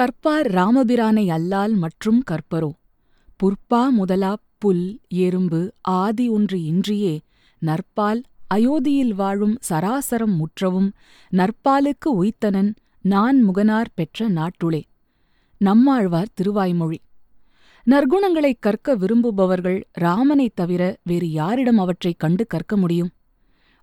கற்பார் ராமபிரானை அல்லால் மற்றும் கற்பரோ. புற்பா முதலா புல் எறும்பு ஆதி ஒன்று இன்றியே நற்பால் அயோத்தியில் வாழும் சராசரம் முற்றவும் நற்பாலுக்கு உய்த்தனன் நான் முகனார் பெற்ற நாட்டுளே. நம்மாழ்வார் திருவாய்மொழி. நற்குணங்களைக் கற்க விரும்புபவர்கள் ராமனைத் தவிர வேறு யாரிடம் அவற்றைக் கண்டு கற்க முடியும்?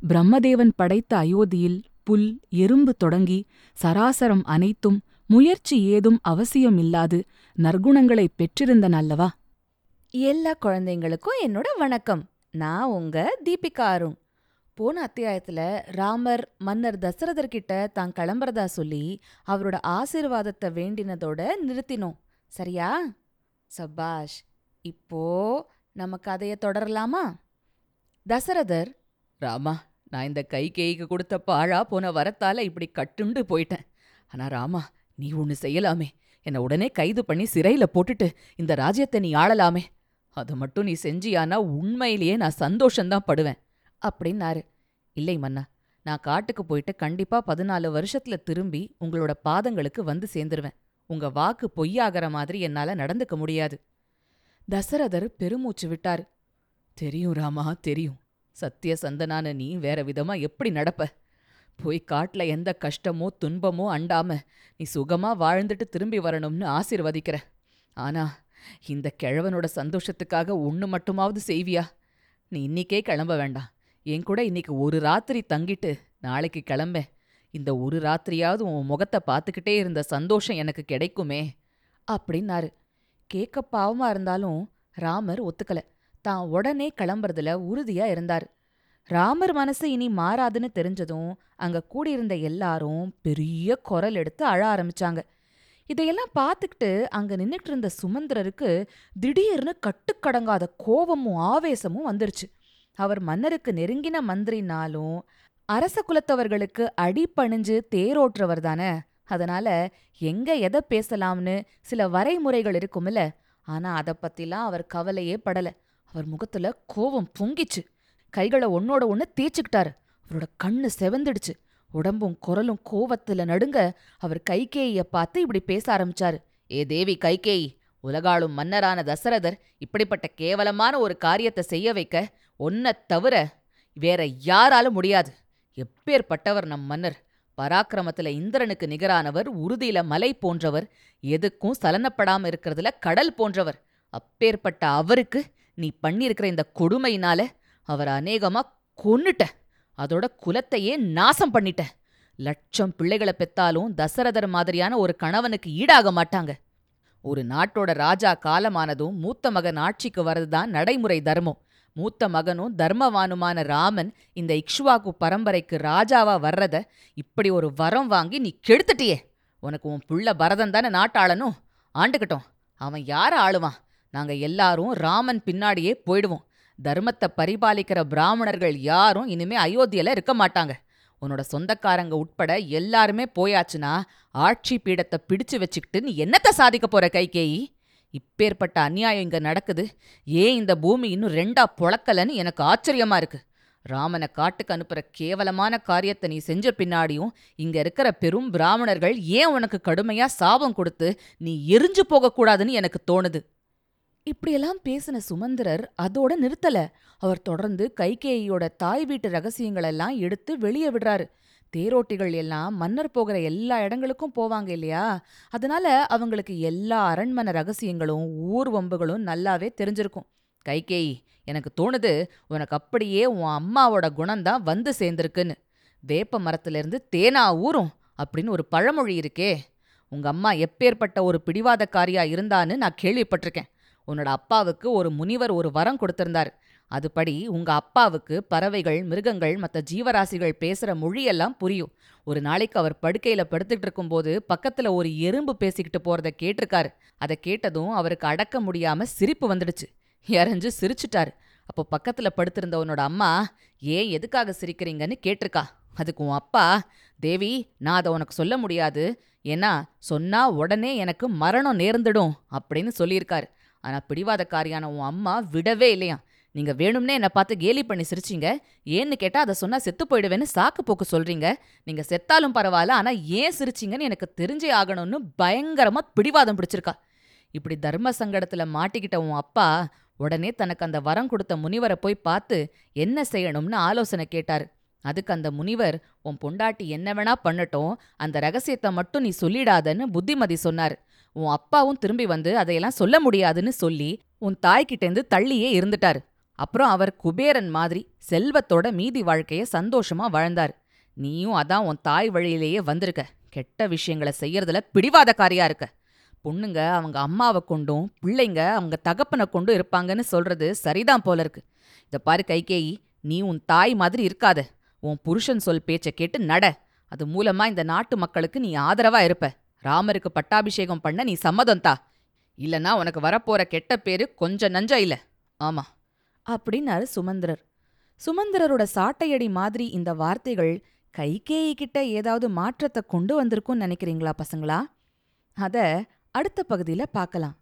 பிரம்மதேவன் படைத்த அயோத்தியில் புல் எறும்பு தொடங்கி சராசரம் அனைத்தும் முயற்சி ஏதும் அவசியமில்லாது நற்குணங்களைப் பெற்றிருந்தன அல்லவா எல்லா குழந்தைங்களுக்கும் என்னோட வணக்கம். நான் உங்க தீபிகா அருண். போன அத்தியாயத்துல ராமர் மன்னர் தசரதர் கிட்ட தான் கிளம்புறதா சொல்லி அவரோட ஆசீர்வாதத்தை வேண்டினதோட நிறுத்தினோம். சரியா? சபாஷ் இப்போ நம்ம கதையை தொடரலாமா? தசரதர் ராமா நான் இந்த கை கேய்க்கு கொடுத்த பாழா போன வரத்தால இப்படி கட்டுண்டு போயிட்டேன். ஆனா ராமா நீ ஒன்னு செய்யலாமே. என்னை உடனே கைது பண்ணி சிறையில போட்டுட்டு இந்த ராஜ்யத்தை நீ ஆளலாமே. அதை மட்டும் நீ செஞ்சியானா உண்மையிலேயே நான் சந்தோஷந்தான் படுவேன் அப்படின்னாரு. இல்லை மன்னா நான் காட்டுக்கு போயிட்டு கண்டிப்பா பதினாலு வருஷத்துல திரும்பி உங்களோட பாதங்களுக்கு வந்து சேர்ந்துருவேன். உங்க வாக்கு பொய்யாகிற மாதிரி என்னால நடந்துக்க முடியாது. தசரதர் பெருமூச்சு விட்டாரு. தெரியும் ராமா தெரியும். சத்திய சந்தனான நீ வேற விதமா எப்படி நடப்ப? போய் காட்டுல எந்த கஷ்டமோ துன்பமோ அண்டாம நீ சுகமா வாழ்ந்துட்டு திரும்பி வரணும்னு ஆசிர்வதிக்கிற. ஆனா இந்த கிழவனோட சந்தோஷத்துக்காக ஒன்று மட்டுமாவது செய்வியா? நீ இன்னிக்கே கிளம்ப வேண்டாம். என் கூட இன்னைக்கு ஒரு ராத்திரி தங்கிட்டு நாளைக்கு கிளம்ப. இந்த ஒரு ராத்திரியாவது உன் முகத்தை பார்த்துக்கிட்டே இருந்த சந்தோஷம் எனக்கு கிடைக்குமே அப்படின்னாரு. கேட்க பாவமா இருந்தாலும் ராமர் ஒத்துக்கல. தான் உடனே கிளம்புறதுல உறுதியா இருந்தார். ராமர் மனசு இனி மாறாதுன்னு தெரிஞ்சதும் அங்க கூடியிருந்த எல்லாரும் பெரிய குரல் எடுத்து அழ ஆரம்பிச்சாங்க. இதையெல்லாம் பார்த்துக்கிட்டு அங்க நின்னுட்டு இருந்த சுமந்திரருக்கு திடீர்னு கட்டுக்கடங்காத கோபமும் ஆவேசமும் வந்துருச்சு. அவர் மன்னருக்கு நெருங்கின மந்திரினாலும் அரச குலத்தவர்களுக்கு அடிபணிஞ்சு தேரோட்டுறவர் தானே. அதனால எங்க எதை பேசலாம்னு சில வரைமுறைகள் இருக்கும்ல. ஆனா அத பத்திலாம் அவர் கவலையே படல. அவர் முகத்துல கோபம் பொங்கிச்சு. கைகளை ஒன்னோட ஒன்று தேய்ச்சிக்கிட்டாரு. அவரோட கண்ணு செவந்துடுச்சு. உடம்பும் குரலும் கோவத்துல நடுங்க அவர் கைகேய பார்த்து இப்படி பேச ஆரம்பிச்சாரு. ஏ தேவி கைகேயி உலகாளும் மன்னரான தசரதர் இப்படிப்பட்ட கேவலமான ஒரு காரியத்தை செய்ய வைக்க ஒன்னத் தவிர வேற யாராலும் முடியாது. எப்பேற்பட்டவர் நம் மன்னர். பராக்கிரமத்துல இந்திரனுக்கு நிகரானவர் உறுதியில மலை போன்றவர் எதுக்கும் சலனப்படாம இருக்கிறதுல கடல் போன்றவர். அப்பேற்பட்ட அவருக்கு நீ பண்ணியிருக்கிற இந்த கொடுமையினால அவரை அநேகமா கொன்னுட்ட அதோட குலத்தையே நாசம் பண்ணிட்ட லட்சம் பிள்ளைகளை பெத்தாலும் தசரதர் மாதிரியான ஒரு கணவனுக்கு ஈடாக மாட்டாங்க. ஒரு நாட்டோட ராஜா காலமானதும் மூத்த மகன் ஆட்சிக்கு வரதுதான் நடைமுறை தர்மம். மூத்த மகனும் தர்மவானுமான ராமன் இந்த இக்ஷுவாக்கு பரம்பரைக்கு ராஜாவா வர்றத இப்படி ஒரு வரம் வாங்கி நீ கெடுத்துட்டியே. உனக்கு உன் புள்ள பரதன் தானே நாட்டாளனும்? ஆண்டுக்கிட்டோம். அவன் யார ஆளுவான்? நாங்க எல்லாரும் ராமன் பின்னாடியே போயிடுவோம். தர்மத்தை பரிபாலிக்கிற பிராமணர்கள் யாரும் இனிமே அயோத்தியில இருக்க மாட்டாங்க. உன்னோட சொந்தக்காரங்க உட்பட எல்லாருமே போயாச்சுன்னா ஆட்சி பீடத்தை பிடிச்சு வச்சுக்கிட்டு நீ என்னத்த சாதிக்க போற கைகேயி? இப்பேற்பட்ட அநியாயம் இங்க நடக்குது. ஏன் இந்த பூமி இன்னும் ரெண்டா பொழக்கலன்னு எனக்கு ஆச்சரியமா இருக்கு. ராமனை காட்டுக்கு அனுப்புற கேவலமான காரியத்தை நீ செஞ்ச பின்னாடியும் இங்க இருக்கிற பெரும் பிராமணர்கள் ஏன் உனக்கு கடுமையா சாபம் கொடுத்து நீ எரிஞ்சு போகக்கூடாதுன்னு எனக்கு தோணுது. இப்படியெல்லாம் பேசின சுமந்திரர் அதோட நிறுத்தல. அவர் தொடர்ந்து கைகேயியோட தாய் வீட்டு ரகசியங்களெல்லாம் எடுத்து வெளியே விடுறாரு. தேரோட்டிகள் எல்லாம் மன்னர் போகிற எல்லா இடங்களுக்கும் போவாங்க இல்லையா? அதனால அவங்களுக்கு எல்லா அரண்மனை ரகசியங்களும் ஊர் வம்புகளும் நல்லாவே தெரிஞ்சிருக்கும். கைகேயி எனக்கு தோணுது உனக்கு அப்படியே உன் அம்மாவோட குணம்தான் வந்து சேர்ந்திருக்குன்னு. வேப்ப மரத்திலிருந்து தேனா ஊறும் அப்படின்னு ஒரு பழமொழி இருக்கே. உங்க அம்மா எப்பேற்பட்ட ஒரு பிடிவாதக்காரியா இருந்தான்னு நான் கேள்விப்பட்டிருக்கேன். உன்னோட அப்பாவுக்கு ஒரு முனிவர் ஒரு வரம் கொடுத்திருந்தாரு. அதுபடி உங்க அப்பாவுக்கு பறவைகள் மிருகங்கள் மற்ற ஜீவராசிகள் பேசுற மொழியெல்லாம் புரியும். ஒரு நாளைக்கு அவர் படுக்கையில படுத்துட்டு இருக்கும்போது பக்கத்துல ஒரு எறும்பு பேசிக்கிட்டு போறத கேட்டிருக்காரு. அதை கேட்டதும் அவருக்கு அடக்க முடியாம சிரிப்பு வந்துடுச்சு. இறஞ்சு சிரிச்சுட்டாரு. அப்போ பக்கத்துல படுத்திருந்தவனோட அம்மா ஏன் எதுக்காக சிரிக்கிறீங்கன்னு கேட்டிருக்கா. அதுக்கு உன் அப்பா தேவி நான் அதை உனக்கு சொல்ல முடியாது. ஏன்னா சொன்னா உடனே எனக்கு மரணம் நேர்ந்துடும் அப்படின்னு சொல்லியிருக்காரு. ஆனா பிடிவாதக்காரியான உன் அம்மா விடவே இல்லையா நீங்க வேணும்னே என்ன பார்த்து கேலி பண்ணி சிரிச்சீங்க. ஏன்னு கேட்டா அதை சொன்னா செத்து போயிடுவேன்னு சாக்கு போக்கு சொல்றீங்க. நீங்க செத்தாலும் பரவாயில்ல ஆனா ஏன் சிரிச்சீங்கன்னு எனக்கு தெரிஞ்சே ஆகணும்னு பயங்கரமா பிடிவாதம் பிடிச்சிருக்கா. இப்படி தர்ம சங்கடத்துல மாட்டிக்கிட்ட உன் அப்பா உடனே தனக்கு அந்த வரம் கொடுத்த முனிவரை போய் பார்த்து என்ன செய்யணும்னு ஆலோசனை கேட்டாரு. அதுக்கு அந்த முனிவர் உன் பொண்டாட்டி என்ன வேணா பண்ணட்டும் அந்த ரகசியத்தை மட்டும் நீ சொல்லிடாதன்னு புத்திமதி சொன்னார். உன் அப்பாவும் திரும்பி வந்து அதையெல்லாம் சொல்ல முடியாதுன்னு சொல்லி உன் தாய்கிட்டேருந்து தள்ளியே இருந்துட்டாரு. அப்புறம் அவர் குபேரன் மாதிரி செல்வத்தோட மீதி வாழ்க்கைய சந்தோஷமா வாழ்ந்தார். நீயும் அதான் உன் தாய் வழியிலேயே வந்திருக்க. கெட்ட விஷயங்களை செய்யறதுல பிடிவாதக்காரியா இருக்க. பொண்ணுங்க அவங்க அம்மாவை கொண்டும் பிள்ளைங்க அவங்க தகப்பனை கொண்டும் இருப்பாங்கன்னு சொல்றது சரிதான் போல இருக்கு. இத பாரு கைகேயி நீ உன் தாய் மாதிரி இருக்காத. உன் புருஷன் சொல் பேச்சை கேட்டு நட. அது மூலமா இந்த நாட்டு மக்களுக்கு நீ ஆதரவா இருப்ப. ராமருக்கு பட்டாபிஷேகம் பண்ண நீ சம்மதம் தா. இல்லனா உனக்கு வரப்போற கெட்ட பேரு கொஞ்சம் நஞ்சா இல்ல ஆமா. அப்படின்னாரு சுமந்திரர். சுமந்திரரோட சாட்டையடி மாதிரி இந்த வார்த்தைகள் கைகேயி கிட்ட ஏதாவது மாற்றத்தை கொண்டு வந்திருக்கும்னு நினைக்கிறீங்களா பசங்களா? அத அடுத்த பகுதியில பார்க்கலாம்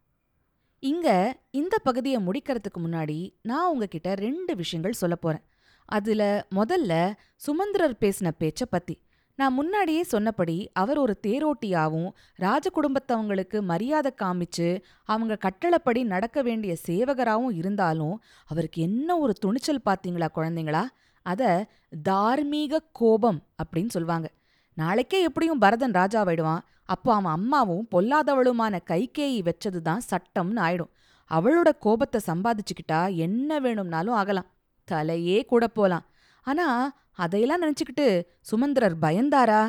இங்க இந்த பகுதியை முடிக்கிறதுக்கு முன்னாடி நான் உங்ககிட்ட ரெண்டு விஷயங்கள் சொல்ல போறேன். அதுல முதல்ல சுமந்திரர் பேசின பேச்ச பத்தி. நான் முன்னாடியே சொன்னபடி அவர் ஒரு தேரோட்டியாவும் ராஜ குடும்பத்தவங்களுக்கு மரியாதை காமிச்சு அவங்க கட்டளப்படி நடக்க வேண்டிய சேவகராவும் இருந்தாலும் அவருக்கு என்ன ஒரு துணிச்சல் பாத்தீங்களா குழந்தைங்களா? அத தார்மீக கோபம் அப்படின்னு சொல்லுவாங்க நாளைக்கே எப்படியும் பரதன் ராஜாவாயிடுவான். அப்போ அவன் அம்மாவும் பொல்லாதவளுமான கைகேயி வச்சதுதான் சட்டம்னு ஆயிடும். அவளோட கோபத்தை சம்பாதிச்சுக்கிட்டா என்ன வேணும்னாலும் ஆகலாம். தலையே கூட போலாம். ஆனா அதையெல்லாம் நினைச்சுக்கிட்டு சுமந்திரர் பயந்தாரா?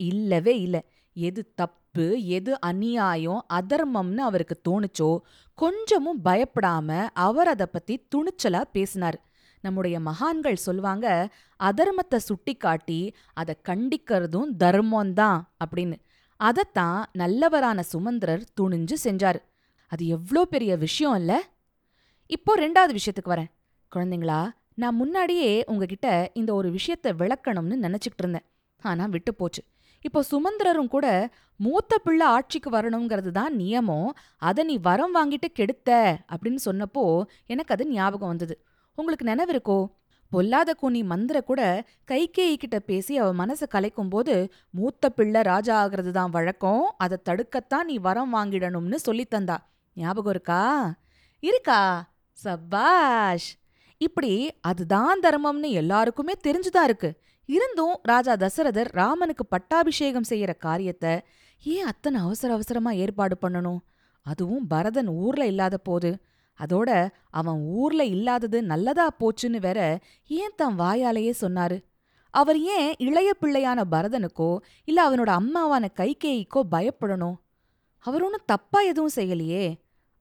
இல்லவே இல்ல. எது தப்பு எது அநியாயம் அதர்மம்னு அவருக்கு தோணுச்சோ கொஞ்சமும் பயப்படாம அவர் அதை பத்தி துணிச்சலா பேசினார். நம்முடைய மகான்கள் சொல்லுவாங்க அதர்மத்தை சுட்டி காட்டி அதை கண்டிக்கிறதும் தர்மம்தான் அப்படின்னு. அதைத்தான் நல்லவரான சுமந்திரர் துணிஞ்சு செஞ்சாரு. அது எவ்ளோ பெரிய விஷயம் இல்ல? இப்போ ரெண்டாவது விஷயத்துக்கு வரேன். குழந்தைங்களா நான் முன்னாடியே உங்ககிட்ட இந்த ஒரு விஷயத்த விளக்கணும்னு நினைச்சிட்டு இருந்தேன். ஆனா விட்டு போச்சு. இப்போ சுமந்திரரும் கூட மூத்த பிள்ளை ஆட்சிக்கு வரணுங்கிறது தான் நியமம். அதை நீ வரம் வாங்கிட்டு கெடுத்த அப்படின்னு சொன்னப்போ எனக்கு அது ஞாபகம் வந்தது. உங்களுக்கு நினைவு இருக்கோ? பொல்லாத கூனி மந்திர கூட கைகேயி கிட்ட பேசி அவ மனசை கலைக்கும் போது மூத்த பிள்ளை ராஜா ஆகிறது தான் வழக்கம். அதை தடுக்கத்தான் நீ வரம் வாங்கிடணும்னு சொல்லித் தந்தா. ஞாபகம் இருக்கா? இருக்கா? சபாஷ்! இப்படி அதுதான் தர்மம்னு எல்லாருக்குமே தெரிஞ்சுதான் இருக்கு. இருந்தும் ராஜா தசரதர் ராமனுக்கு பட்டாபிஷேகம் செய்யற காரியத்தை ஏன் அத்தனை அவசர அவசரமா ஏற்பாடு பண்ணணும்? அதுவும் பரதன் ஊர்ல இல்லாத போது. அதோட அவன் ஊர்ல இல்லாதது நல்லதா போச்சுன்னு வேற ஏன் தன் வாயாலேயே சொன்னாரு? அவர் ஏன் இளைய பிள்ளையான பரதனுக்கோ இல்ல அவனோட அம்மாவான கைகேயிக்கோ பயப்படணும்? அவர் ஒன்றும் தப்பா எதுவும் செய்யலையே.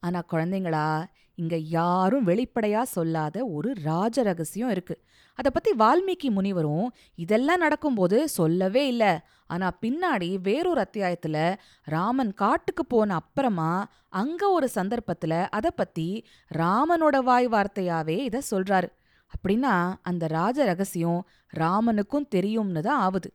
ஆனா குழந்தைங்களா இங்க யாரும் வெளிப்படையா சொல்லாத ஒரு ராஜ ரகசியம் இருக்கு. அத பத்தி வால்மீகி முனிவரும் இதெல்லாம் நடக்கும்போது சொல்லவே இல்ல. ஆனா பின்னாடி வேறொரு அத்தியாயத்துல ராமன் காட்டுக்கு போன அப்புறமா அங்க ஒரு சந்தர்ப்பத்துல அத பத்தி ராமனோட வாய் வார்த்தையாவே இத சொல்றாரு. அப்படின்னா அந்த ராஜ ரகசியம் ராமனுக்கும் தெரியும்னு தான் ஆவுது.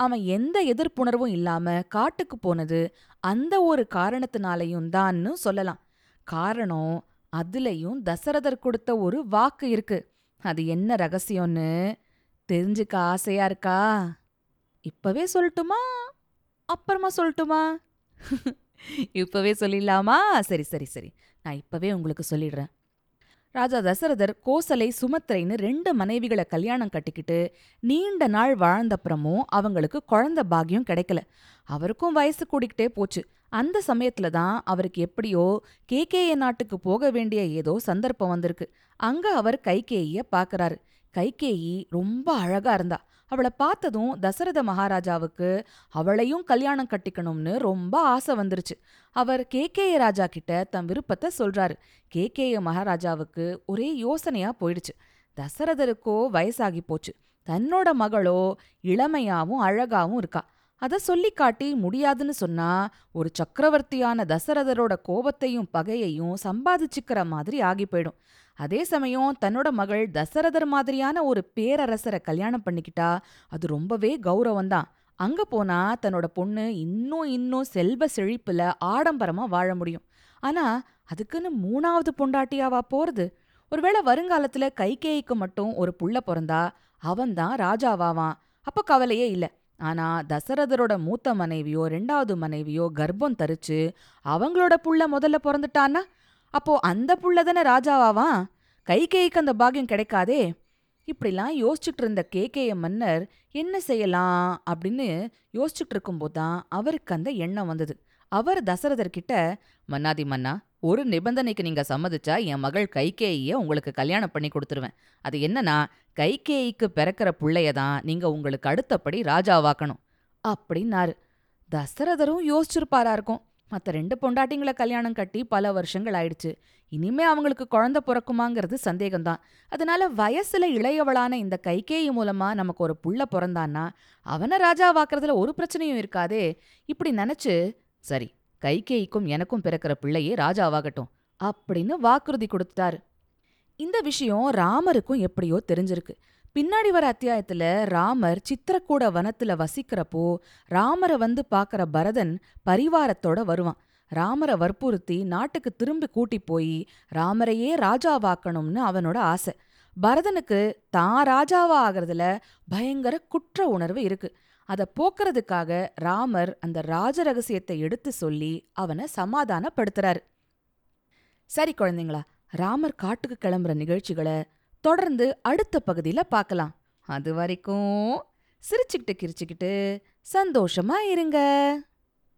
அவன் எந்த எதிர்ப்புணர்வும் இல்லாம காட்டுக்கு போனது அந்த ஒரு காரணத்தினாலையும் தான்னு சொல்லலாம். காரணம் அதுலயும் தசரதர் கொடுத்த ஒரு வாக்கு இருக்கு. அது என்ன ரகசியம்னு? தெரிஞ்சுக்க ஆசையா இருக்கா? இப்பவே சொல்லட்டுமா? அப்புறமா சொல்லட்டுமா? இப்பவே சொல்லிடலாமா? சரி சரி சரி. நான் இப்பவே உங்களுக்கு சொல்லிடுறேன். ராஜா தசரதர் கோசலை சுமத்திரைன்னு ரெண்டு மனைவிகளை கல்யாணம் கட்டிக்கிட்டு நீண்ட நாள் வாழ்ந்தப்புறமும் அவங்களுக்கு குழந்த பாகியம் கிடைக்கல. அவருக்கும் வயசு கூடிக்கிட்டே போச்சு. அந்த சமயத்துல தான் அவருக்கு எப்படியோ கேகேய நாட்டுக்கு போக வேண்டிய ஏதோ சந்தர்ப்பம் வந்திருக்கு. அங்க அவர் கைகேயிய பாக்குறாரு. கைகேயி ரொம்ப அழகா இருந்தா. அவளை பார்த்ததும் தசரத மகாராஜாவுக்கு அவளையும் கல்யாணம் கட்டிக்கணும்னு ரொம்ப ஆசை வந்துருச்சு. அவர் கேகேய ராஜா கிட்ட தன் விருப்பத்தை சொல்றாரு. கேகேய மகாராஜாவுக்கு ஒரே யோசனையா போயிடுச்சு. தசரதருக்கோ வயசாகி போச்சு. தன்னோட மகளோ இளமையாவும் அழகாவும் இருக்கா. அத சொல்லி காட்டி முடியாதுன்னு சொன்னா ஒரு சக்கரவர்த்தியான தசரதரோட கோபத்தையும் பகையையும் சம்பாதிச்சுக்கிற மாதிரி ஆகி போயிடும். அதே சமயம் தன்னோட மகள் தசரதர் மாதிரியான ஒரு பேரரசரை கல்யாணம் பண்ணிக்கிட்டா அது ரொம்பவே கௌரவம்தான் அங்க போனா தன்னோட பொண்ணு இன்னும் இன்னும் செல்வ செழிப்புல ஆடம்பரமா வாழ முடியும். ஆனா அதுக்குன்னு மூணாவது பொண்டாட்டியாவா போறது? ஒருவேளை வருங்காலத்துல கைகேயிக்கு மட்டும் ஒரு புள்ள பிறந்தா அவன்தான் ராஜாவாவான். அப்ப கவலையே இல்ல. ஆனா தசரதரோட மூத்த மனைவியோ ரெண்டாவது மனைவியோ கர்ப்பம் தரிச்சு அவங்களோட புள்ள முதல்ல பிறந்துட்டான்னா? அப்போ அந்த புள்ள தானே ராஜாவாவான் கைகேயிக்கு அந்த பாக்கியம் கிடைக்காதே. இப்படிலாம் யோசிச்சுட்டு இருந்த கேகேய மன்னர் என்ன செய்யலாம் அப்படின்னு யோசிச்சுட்டு இருக்கும்போது தான் அவருக்கு அந்த எண்ணம் வந்தது. அவர் தசரதர்கிட்ட மன்னாதி மன்னா ஒரு நிபந்தனைக்கு நீங்க சம்மதிச்சா என் மகள் கைகேயிய உங்களுக்கு கல்யாணம் பண்ணி கொடுத்துருவேன். அது என்னன்னா கைகேயிக்கு பிறக்கிற புள்ளைய தான் நீங்க உங்களுக்கு அடுத்தபடி ராஜாவாக்கணும். அப்படின்னாரு. தசரதரும் யோசிச்சிருப்பாரா இருக்கும். மத்த ரெண்டு பொண்டாட்டிங்களை கல்யாணம் கட்டி பல வருஷங்கள் ஆயிடுச்சு. இனிமே அவங்களுக்கு குழந்தை பிறக்குமாங்கிறது சந்தேகம்தான். அதனால வயசுல இளையவளான இந்த கைகேயி மூலமா நமக்கு ஒரு புள்ள பிறந்தான்னா அவனை ராஜாவாக்குறதுல ஒரு பிரச்சனையும் இருக்காதே. இப்படி நினைச்சு சரி கைகேயிக்கும் எனக்கும் பிறக்கிற பிள்ளையே ராஜாவாகட்டும் அப்படின்னு வாக்குறுதி கொடுத்துட்டாரு. இந்த விஷயம் ராமருக்கும் எப்படியோ தெரிஞ்சிருக்கு. பின்னாடி வர அத்தியாயத்துல ராமர் சித்திரக்கூட வனத்துல வசிக்கிறப்போ ராமரை வந்து பார்க்குற பரதன் பரிவாரத்தோட வருவான். ராமரை வற்புறுத்தி நாட்டுக்கு திரும்பி கூட்டி போய் ராமரையே ராஜாவாக்கணும்னு அவனோட ஆசை. பரதனுக்கு தான் ராஜாவா ஆகிறதுல பயங்கர குற்ற உணர்வு இருக்கு. அதை போக்குறதுக்காக ராமர் அந்த ராஜ ரகசியத்தை எடுத்து சொல்லி அவனை சமாதானப்படுத்துறாரு. சரி குழந்தைங்களா ராமர் காட்டுக்கு கிளம்புற நிகழ்ச்சிகளை தொடர்ந்து அடுத்த பகுதியில் பார்க்கலாம் அது வரைக்கும் சிரிச்சுக்கிட்டு கிரிச்சுக்கிட்டு சந்தோஷமா இருங்க.